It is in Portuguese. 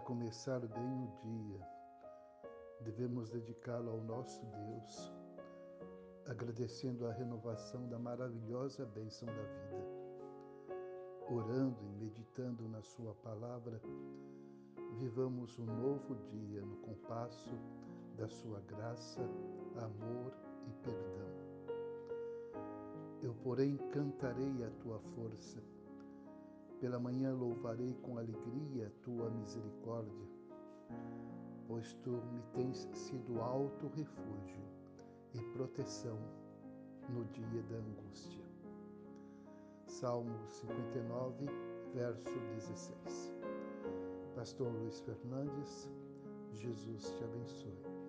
começar bem o dia, devemos dedicá-lo ao nosso Deus, agradecendo a renovação da maravilhosa bênção da vida. Orando e meditando na Sua palavra, vivamos um novo dia no compasso da Sua graça, amor e perdão. Eu, porém, cantarei a tua força. Pela manhã louvarei com alegria tua misericórdia, pois tu me tens sido alto refúgio e proteção no dia da angústia. Salmo 59, verso 16. Pastor Luiz Fernandes, Jesus te abençoe.